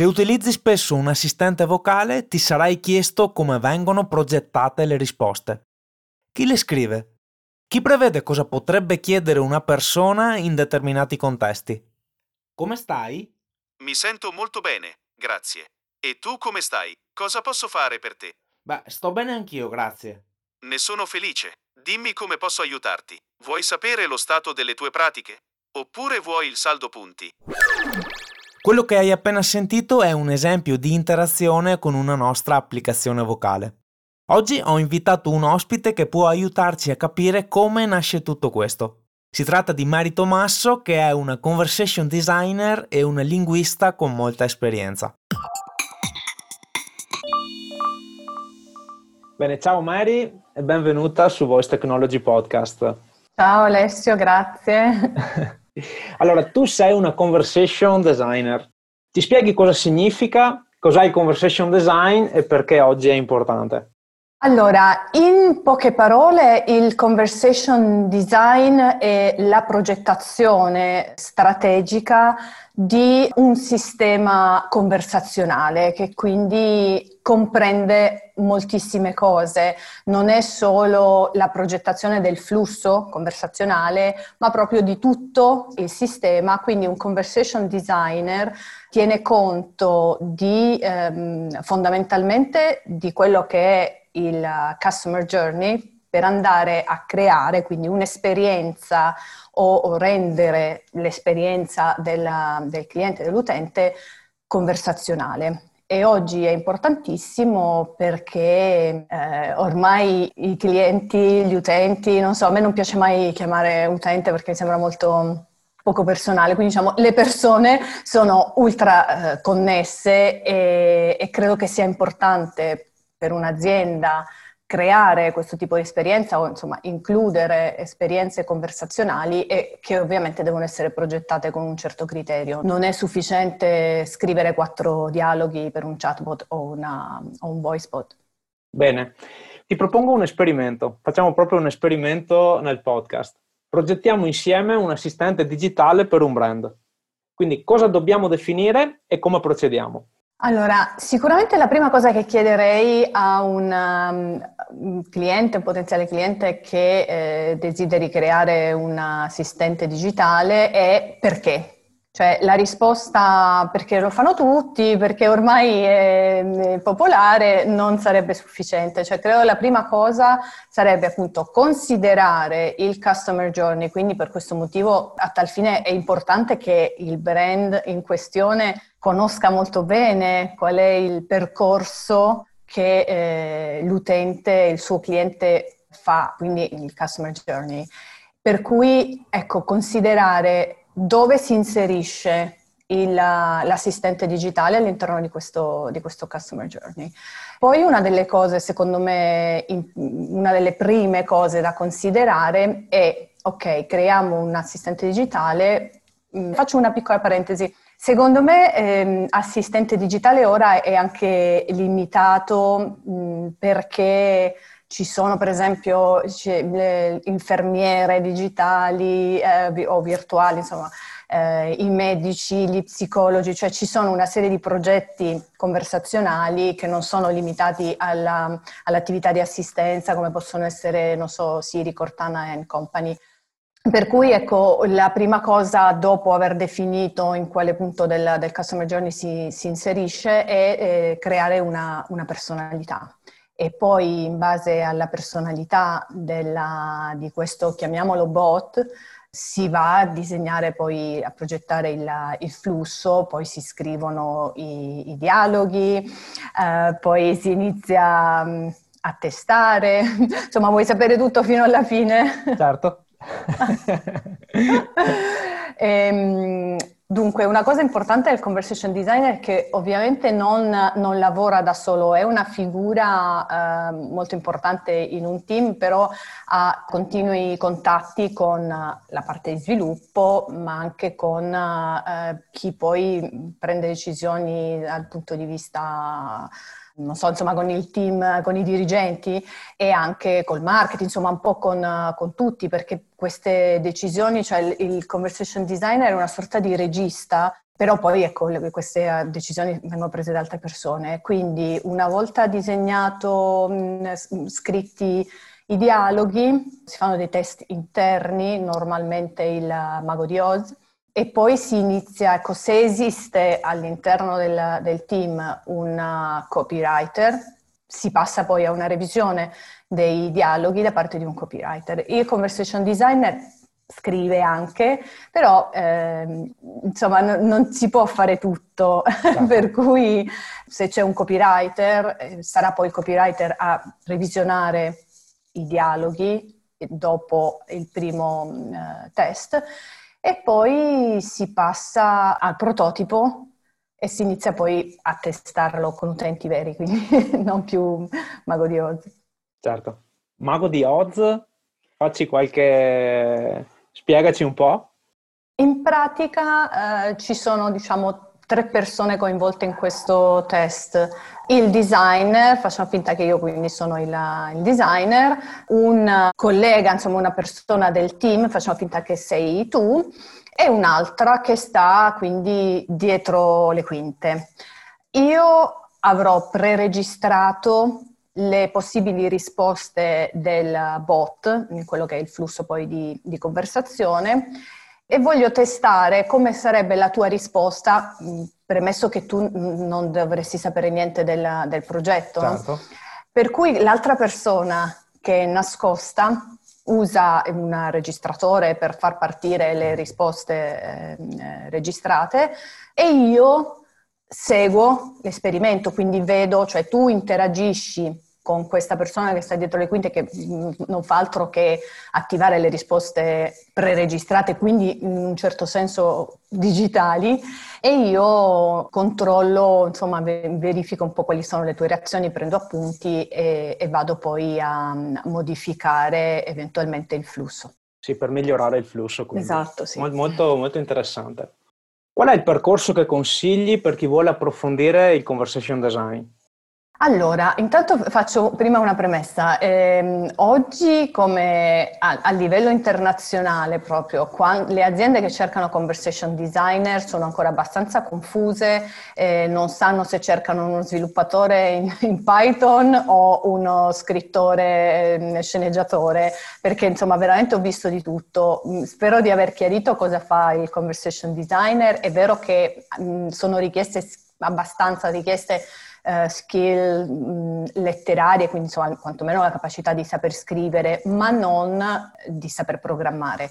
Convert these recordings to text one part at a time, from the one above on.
Se utilizzi spesso un assistente vocale ti sarai chiesto come vengono progettate le risposte. Chi le scrive? Chi prevede cosa potrebbe chiedere una persona in determinati contesti? Come stai? Mi sento molto bene, grazie. E tu come stai? Cosa posso fare per te? Beh, sto bene anch'io, grazie. Ne sono felice. Dimmi come posso aiutarti. Vuoi sapere lo stato delle tue pratiche? Oppure vuoi il saldo punti? Quello che hai appena sentito è un esempio di interazione con una nostra applicazione vocale. Oggi ho invitato un ospite che può aiutarci a capire come nasce tutto questo. Si tratta di Mari Tomasso che è una conversation designer e una linguista con molta esperienza. Bene, ciao Mari e benvenuta su Voice Technology Podcast. Ciao Alessio, grazie. Allora, tu sei una conversation designer. Ti spieghi cosa significa, cos'è il conversation design e perché oggi è importante? Allora, in poche parole, il conversation design è la progettazione strategica di un sistema conversazionale che quindi comprende moltissime cose. Non è solo la progettazione del flusso conversazionale, ma proprio di tutto il sistema. Quindi un conversation designer tiene conto di ehm, fondamentalmente di quello che è il customer journey per andare a creare quindi un'esperienza o, o rendere l'esperienza della, del cliente, dell'utente conversazionale. E oggi è importantissimo perché eh, ormai i clienti, gli utenti, non so, a me non piace mai chiamare utente perché mi sembra molto poco personale, quindi diciamo le persone sono ultra eh, connesse e, e credo che sia importante per un'azienda creare questo tipo di esperienza o insomma includere esperienze conversazionali e che ovviamente devono essere progettate con un certo criterio. Non è sufficiente scrivere quattro dialoghi per un chatbot o, una, o un voice bot. Bene, ti propongo un esperimento. Facciamo proprio un esperimento nel podcast. Progettiamo insieme un assistente digitale per un brand. Quindi cosa dobbiamo definire e come procediamo? Allora, sicuramente la prima cosa che chiederei a un, um, cliente, un potenziale cliente che eh, desideri creare un assistente digitale è perché. Cioè la risposta perché lo fanno tutti, perché ormai è, popolare, non sarebbe sufficiente. Cioè credo la prima cosa sarebbe appunto considerare il customer journey, quindi per questo motivo a tal fine è importante che il brand in questione conosca molto bene qual è il percorso che eh, l'utente, il suo cliente fa, quindi il customer journey. Per cui, ecco, considerare dove si inserisce il, l'assistente digitale all'interno di questo, di questo, customer journey. Poi una delle cose, secondo me, in, una delle prime cose da considerare è, ok, creiamo un assistente digitale, mm, faccio una piccola parentesi, Secondo me ehm, assistente digitale ora è anche limitato mh, perché ci sono per esempio le infermiere digitali eh, o virtuali, insomma, eh, i medici, gli psicologi, cioè ci sono una serie di progetti conversazionali che non sono limitati alla, all'attività di assistenza come possono essere, non so, Siri, Cortana and Company. Per cui ecco, la prima cosa dopo aver definito in quale punto del, del customer journey si, si inserisce è eh, creare una, una personalità e poi in base alla personalità della, di questo, chiamiamolo bot, si va a disegnare poi, a progettare il, il flusso, poi si scrivono i, i dialoghi, eh, poi si inizia mm, a testare, insomma vuoi sapere tutto fino alla fine? Certo. e, Dunque, una cosa importante del conversation designer che ovviamente non, non lavora da solo, è una figura eh, molto importante in un team, però ha continui contatti con la parte di sviluppo, ma anche con eh, chi poi prende decisioni dal punto di vista non so, insomma, con il team, con i dirigenti e anche col marketing, insomma, un po' con, con tutti, perché queste decisioni, cioè il, il, conversation designer è una sorta di regista, però poi ecco, queste eh, decisioni vengono prese da altre persone. Quindi una volta disegnato, mh, scritti i dialoghi, si fanno dei test interni, normalmente il mago di Oz, e poi si inizia, ecco, se esiste all'interno del, del team un copywriter, si passa poi a una revisione dei dialoghi da parte di un copywriter. Il conversation designer scrive anche, però eh, insomma no, non si può fare tutto, certo. per cui se c'è un copywriter eh, sarà poi il copywriter a revisionare i dialoghi dopo il primo eh, test e poi si passa al prototipo e si inizia poi a testarlo con utenti veri, quindi non più mago di Oz. Certo. Mago di Oz, facci qualche... spiegaci un po'. In pratica eh, ci sono, diciamo, tre persone coinvolte in questo test. Il designer, facciamo finta che io quindi sono il, il, designer, un collega, insomma una persona del team, facciamo finta che sei tu, e un'altra che sta quindi dietro le quinte. Io avrò preregistrato le possibili risposte del bot, quello che è il flusso poi di, di conversazione, e voglio testare come sarebbe la tua risposta, premesso che tu non dovresti sapere niente del, del progetto. Certo. Per cui l'altra persona che è nascosta usa un registratore per far partire le risposte eh, registrate e io seguo l'esperimento, quindi vedo, cioè tu interagisci con questa persona che sta dietro le quinte che mm, non fa altro che attivare le risposte preregistrate, quindi in un certo senso digitali, e io controllo, insomma, verifico un po' quali sono le tue reazioni, prendo appunti e, e vado poi a modificare eventualmente il flusso. Sì, per migliorare il flusso. Quindi. Esatto, sì. Molto, molto interessante. Qual è il percorso che consigli per chi vuole approfondire il conversation design? Allora, intanto faccio prima una premessa. Eh, oggi, come a, a, livello internazionale proprio, quando, le aziende che cercano conversation designer sono ancora abbastanza confuse, eh, non sanno se cercano uno sviluppatore in, in Python o uno scrittore, eh, sceneggiatore, perché insomma veramente ho visto di tutto. Mm, spero di aver chiarito cosa fa il conversation designer. È vero che mh, mm, sono richieste abbastanza richieste uh, skill mh, letterarie, quindi insomma quantomeno la capacità di saper scrivere, ma non di saper programmare.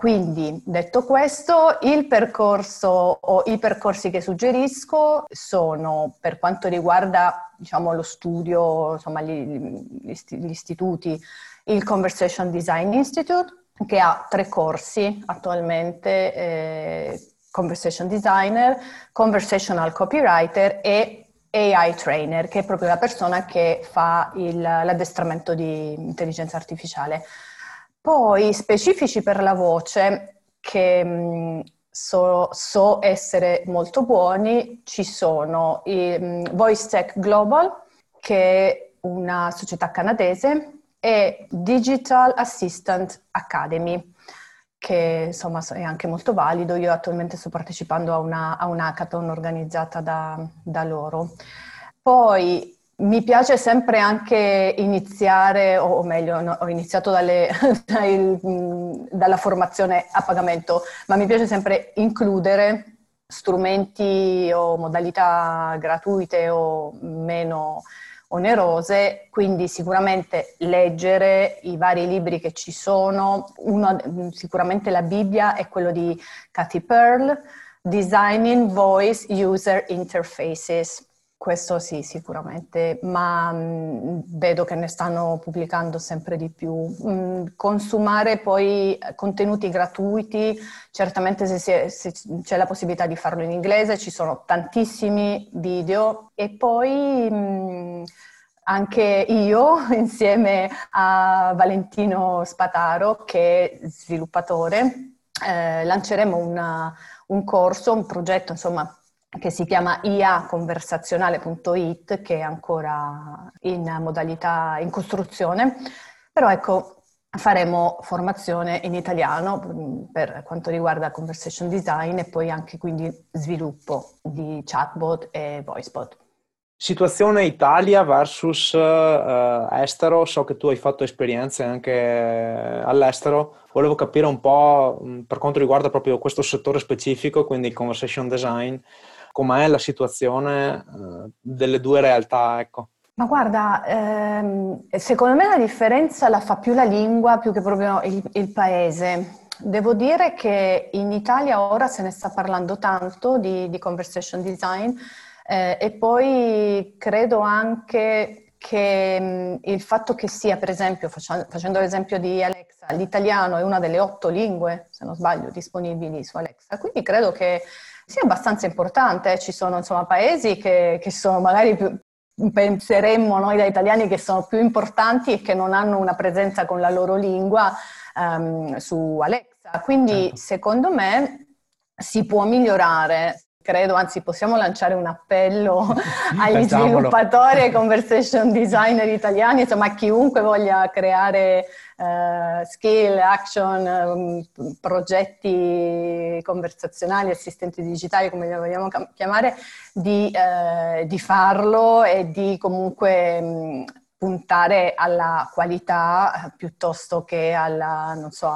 Quindi, detto questo, il percorso o i percorsi che suggerisco sono, per quanto riguarda diciamo, lo studio, insomma, gli, gli, gli istituti, il Conversation Design Institute, che ha tre corsi attualmente, eh, Conversation Designer, Conversational Copywriter e AI Trainer, che è proprio la persona che fa il, l'addestramento di intelligenza artificiale. Poi specifici per la voce, che so, so, essere molto buoni, ci sono i mh, Voice Tech Global, che è una società canadese, e Digital Assistant Academy che insomma è anche molto valido. Io attualmente sto partecipando a, una, a un hackathon organizzata da, da loro. Poi mi piace sempre anche iniziare, o meglio, no, ho iniziato dalle, dal, dalla formazione a pagamento, ma mi piace sempre includere strumenti o modalità gratuite o meno onerose, quindi sicuramente leggere i vari libri che ci sono, uno, sicuramente la Bibbia è quello di Cathy Pearl, Designing Voice User Interfaces, Questo sì, sicuramente, ma mh, vedo che ne stanno pubblicando sempre di più. Mh, consumare poi contenuti gratuiti, certamente se, è, se, c'è la possibilità di farlo in inglese, ci sono tantissimi video e poi mh, anche io, insieme a Valentino Spataro, che è sviluppatore, eh, lanceremo una, un corso, un progetto, insomma, che si chiama iaconversazionale.it, che è ancora in modalità in costruzione. Però ecco, faremo formazione in italiano mm, per quanto riguarda conversation design e poi anche quindi sviluppo di chatbot e voicebot. Situazione Italia versus uh, estero, so che tu hai fatto esperienze anche all'estero, volevo capire un po' mm, per quanto riguarda proprio questo settore specifico, quindi conversation design, com'è la situazione uh, delle due realtà, ecco. Ma guarda, ehm, secondo me la differenza la fa più la lingua più che proprio il, il paese. Devo dire che in Italia ora se ne sta parlando tanto di, di conversation design, eh, e poi credo anche che mh, il fatto che sia, per esempio, facendo, facendo l'esempio di Alexa, l'italiano è una delle otto lingue, se non sbaglio, disponibili su Alexa, quindi credo che sia abbastanza importante. Ci sono insomma paesi che, che sono magari più, penseremmo noi da italiani che sono più importanti e che non hanno una presenza con la loro lingua um, su Alexa. Quindi certo. secondo me si può migliorare credo, anzi possiamo lanciare un appello agli sviluppatori e conversation designer italiani, insomma a chiunque voglia creare uh, skill, action, um, progetti conversazionali, assistenti digitali, come li vogliamo chiamare, di, uh, di farlo e di comunque um, puntare alla qualità eh, piuttosto che alla, non so,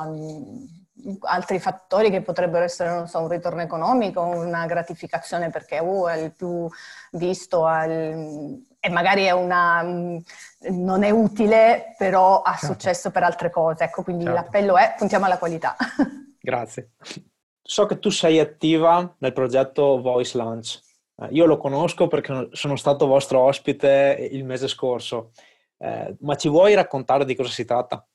altri fattori che potrebbero essere, non so, un ritorno economico, una gratificazione perché uh, è il più visto al, e magari è una, non è utile, però ha certo. successo per altre cose. Ecco, quindi certo. l'appello è puntiamo alla qualità. Grazie. So che tu sei attiva nel progetto Voice Lunch. Eh, io lo conosco perché sono stato vostro ospite il mese scorso, eh, ma ci vuoi raccontare di cosa si tratta?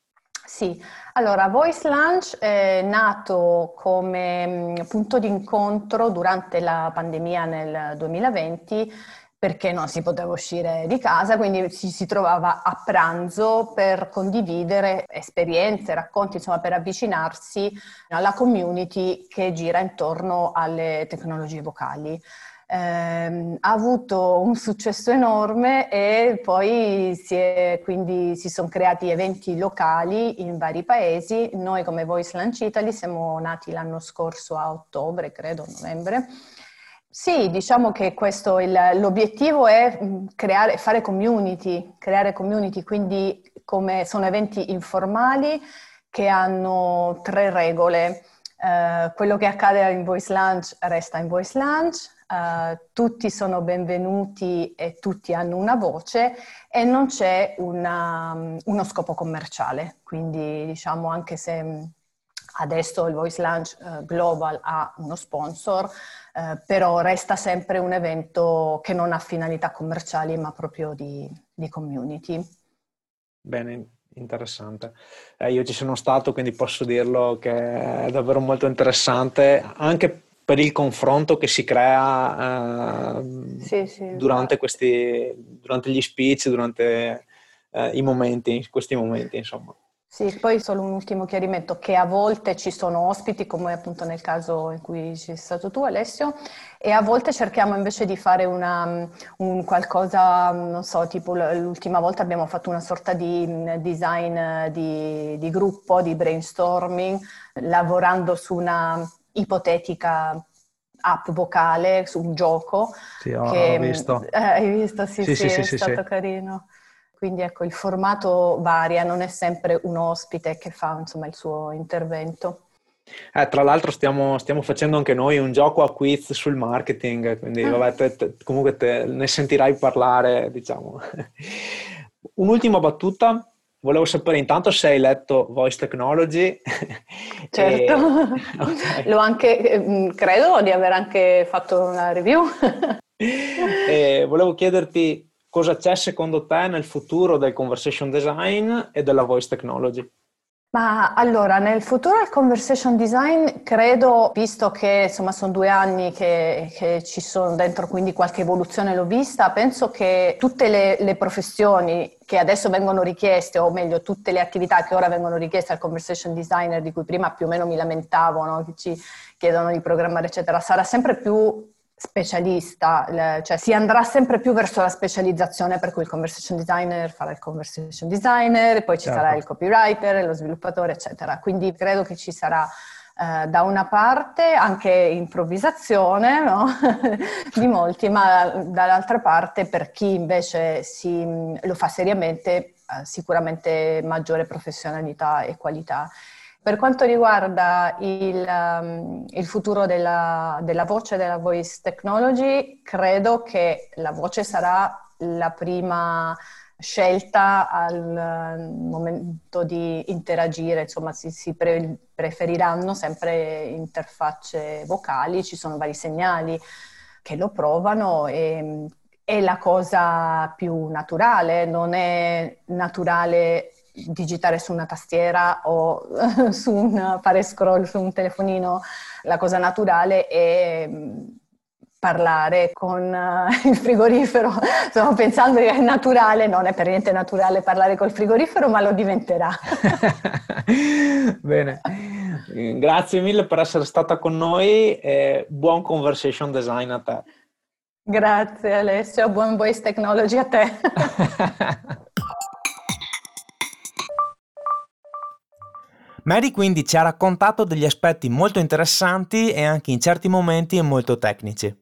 Sì, allora Voice Lunch è nato come mm, punto di incontro durante la pandemia nel 2020 perché non si poteva uscire di casa, quindi ci si trovava a pranzo per condividere esperienze, racconti, insomma per avvicinarsi alla community che gira intorno alle tecnologie vocali ehm, ha avuto un successo enorme e poi si, è, quindi si sono creati eventi locali in vari paesi. Noi come Voice Lunch Italy siamo nati l'anno scorso a ottobre, credo, novembre. Sì, diciamo che questo il, l'obiettivo è creare, fare community, creare community, quindi come sono eventi informali che hanno tre regole. Uh, quello che accade in Voice Lunch resta in Voice Lunch, Uh, tutti sono benvenuti e tutti hanno una voce e non c'è una, uno scopo commerciale. Quindi diciamo anche se adesso il Voice Lunch uh, Global ha uno sponsor, uh, però resta sempre un evento che non ha finalità commerciali ma proprio di, di community. Bene, interessante. Eh, io ci sono stato, quindi posso dirlo che è davvero molto interessante, anche per il confronto che si crea uh, sì, sì, durante, questi, durante, gli speech, durante uh, i momenti, questi momenti, insomma. Sì, poi solo un ultimo chiarimento, che a volte ci sono ospiti, come appunto nel caso in cui sei stato tu Alessio, e a volte cerchiamo invece di fare una, un qualcosa, non so, tipo l'ultima volta abbiamo fatto una sorta di design di, di gruppo, di brainstorming, lavorando su una ipotetica app vocale su un gioco. Sì, ho, che, ho visto. Eh, hai visto? Sì, sì, sì, sì è sì, stato carino. Quindi ecco, il formato varia, non è sempre un ospite che fa insomma, il suo intervento. Eh, tra l'altro stiamo, stiamo, facendo anche noi un gioco a quiz sul marketing, quindi ah. vabbè, te, te, comunque te, ne sentirai parlare, diciamo. Un'ultima battuta, Volevo sapere intanto se hai letto Voice Technology. Certo, e... okay. L'ho anche, mm, credo di aver anche fatto una review. e volevo chiederti cosa c'è secondo te nel futuro del conversation design e della voice technology. Ma allora, nel futuro del conversation design credo, visto che insomma sono due anni che, che ci sono dentro, quindi qualche evoluzione l'ho vista, penso che tutte le, le, professioni che adesso vengono richieste, o meglio tutte le attività che ora vengono richieste al conversation designer, di cui prima più o meno mi lamentavo, no? che ci chiedono di programmare, eccetera, sarà sempre più specialista, cioè si andrà sempre più verso la specializzazione per cui il conversation designer farà il conversation designer, poi ci certo. sarà il copywriter, lo sviluppatore, eccetera. Quindi credo che ci sarà eh, da una parte anche improvvisazione no? di molti, ma dall'altra parte per chi invece si, lo fa seriamente eh, sicuramente maggiore professionalità e qualità. Per quanto riguarda il, um, il futuro della, della voce, della voice technology, credo che la voce sarà la prima scelta al momento di interagire, insomma si, si pre- preferiranno sempre interfacce vocali, ci sono vari segnali che lo provano e è la cosa più naturale, non è naturale digitare su una tastiera o su un, fare scroll su un telefonino, la cosa naturale è mm, parlare con uh, il frigorifero. Stavo pensando che è naturale, non è per niente naturale parlare col frigorifero, ma lo diventerà. Bene, grazie mille per essere stata con noi e buon conversation design a te. Grazie Alessio, buon voice technology a te. Mary quindi ci ha raccontato degli aspetti molto interessanti e anche in certi momenti molto tecnici.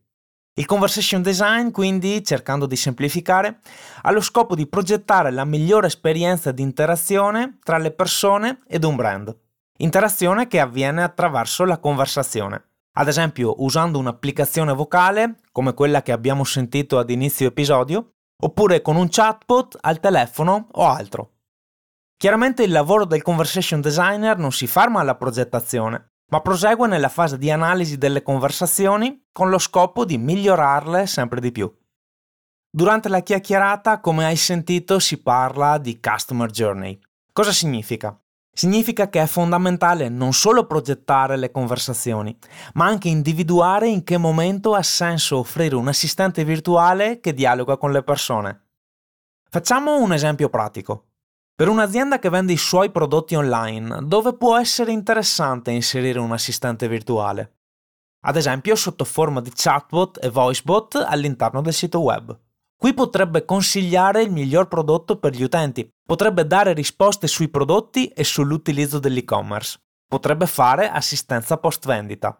Il conversation design, quindi, cercando di semplificare, ha lo scopo di progettare la migliore esperienza di interazione tra le persone ed un brand. Interazione che avviene attraverso la conversazione. Ad esempio, usando un'applicazione vocale, come quella che abbiamo sentito ad inizio episodio, oppure con un chatbot al telefono o altro. Chiaramente il lavoro del conversation designer non si ferma alla progettazione, ma prosegue nella fase di analisi delle conversazioni con lo scopo di migliorarle sempre di più. Durante la chiacchierata, come hai sentito, si parla di customer journey. Cosa significa? Significa che è fondamentale non solo progettare le conversazioni, ma anche individuare in che momento ha senso offrire un assistente virtuale che dialoga con le persone. Facciamo un esempio pratico. Per un'azienda che vende i suoi prodotti online, dove può essere interessante inserire un assistente virtuale? Ad esempio sotto forma di chatbot e voicebot all'interno del sito web. Qui potrebbe consigliare il miglior prodotto per gli utenti, potrebbe dare risposte sui prodotti e sull'utilizzo dell'e-commerce, potrebbe fare assistenza post vendita.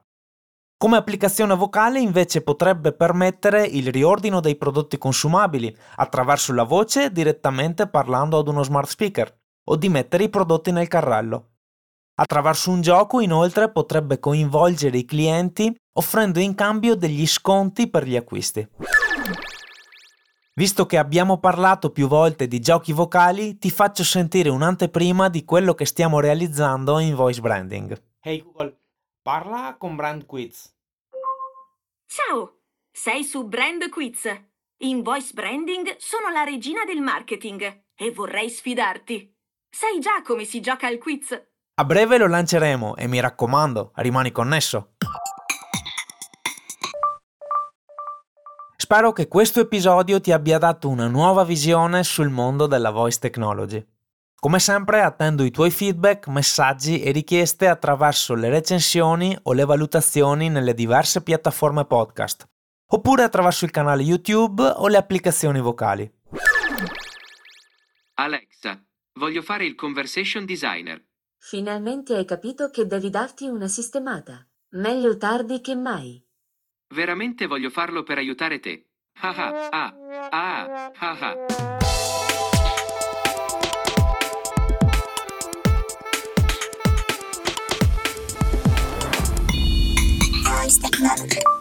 Come applicazione vocale invece potrebbe permettere il riordino dei prodotti consumabili attraverso la voce direttamente parlando ad uno smart speaker o di mettere i prodotti nel carrello. Attraverso un gioco inoltre potrebbe coinvolgere i clienti offrendo in cambio degli sconti per gli acquisti. Visto che abbiamo parlato più volte di giochi vocali, ti faccio sentire un'anteprima di quello che stiamo realizzando in voice branding. Hey Google, Parla con Brand Quiz. Ciao, sei su Brand Quiz. In voice branding sono la regina del marketing e vorrei sfidarti. Sai già come si gioca al quiz? A breve lo lanceremo e mi raccomando, rimani connesso. Spero che questo episodio ti abbia dato una nuova visione sul mondo della voice technology. Come sempre attendo i tuoi feedback, messaggi e richieste attraverso le recensioni o le valutazioni nelle diverse piattaforme podcast, oppure attraverso il canale YouTube o le applicazioni vocali. Alexa, voglio fare il conversation designer. Finalmente hai capito che devi darti una sistemata. Meglio tardi che mai. Veramente voglio farlo per aiutare te. Ah ah ah ah ah ah. technology.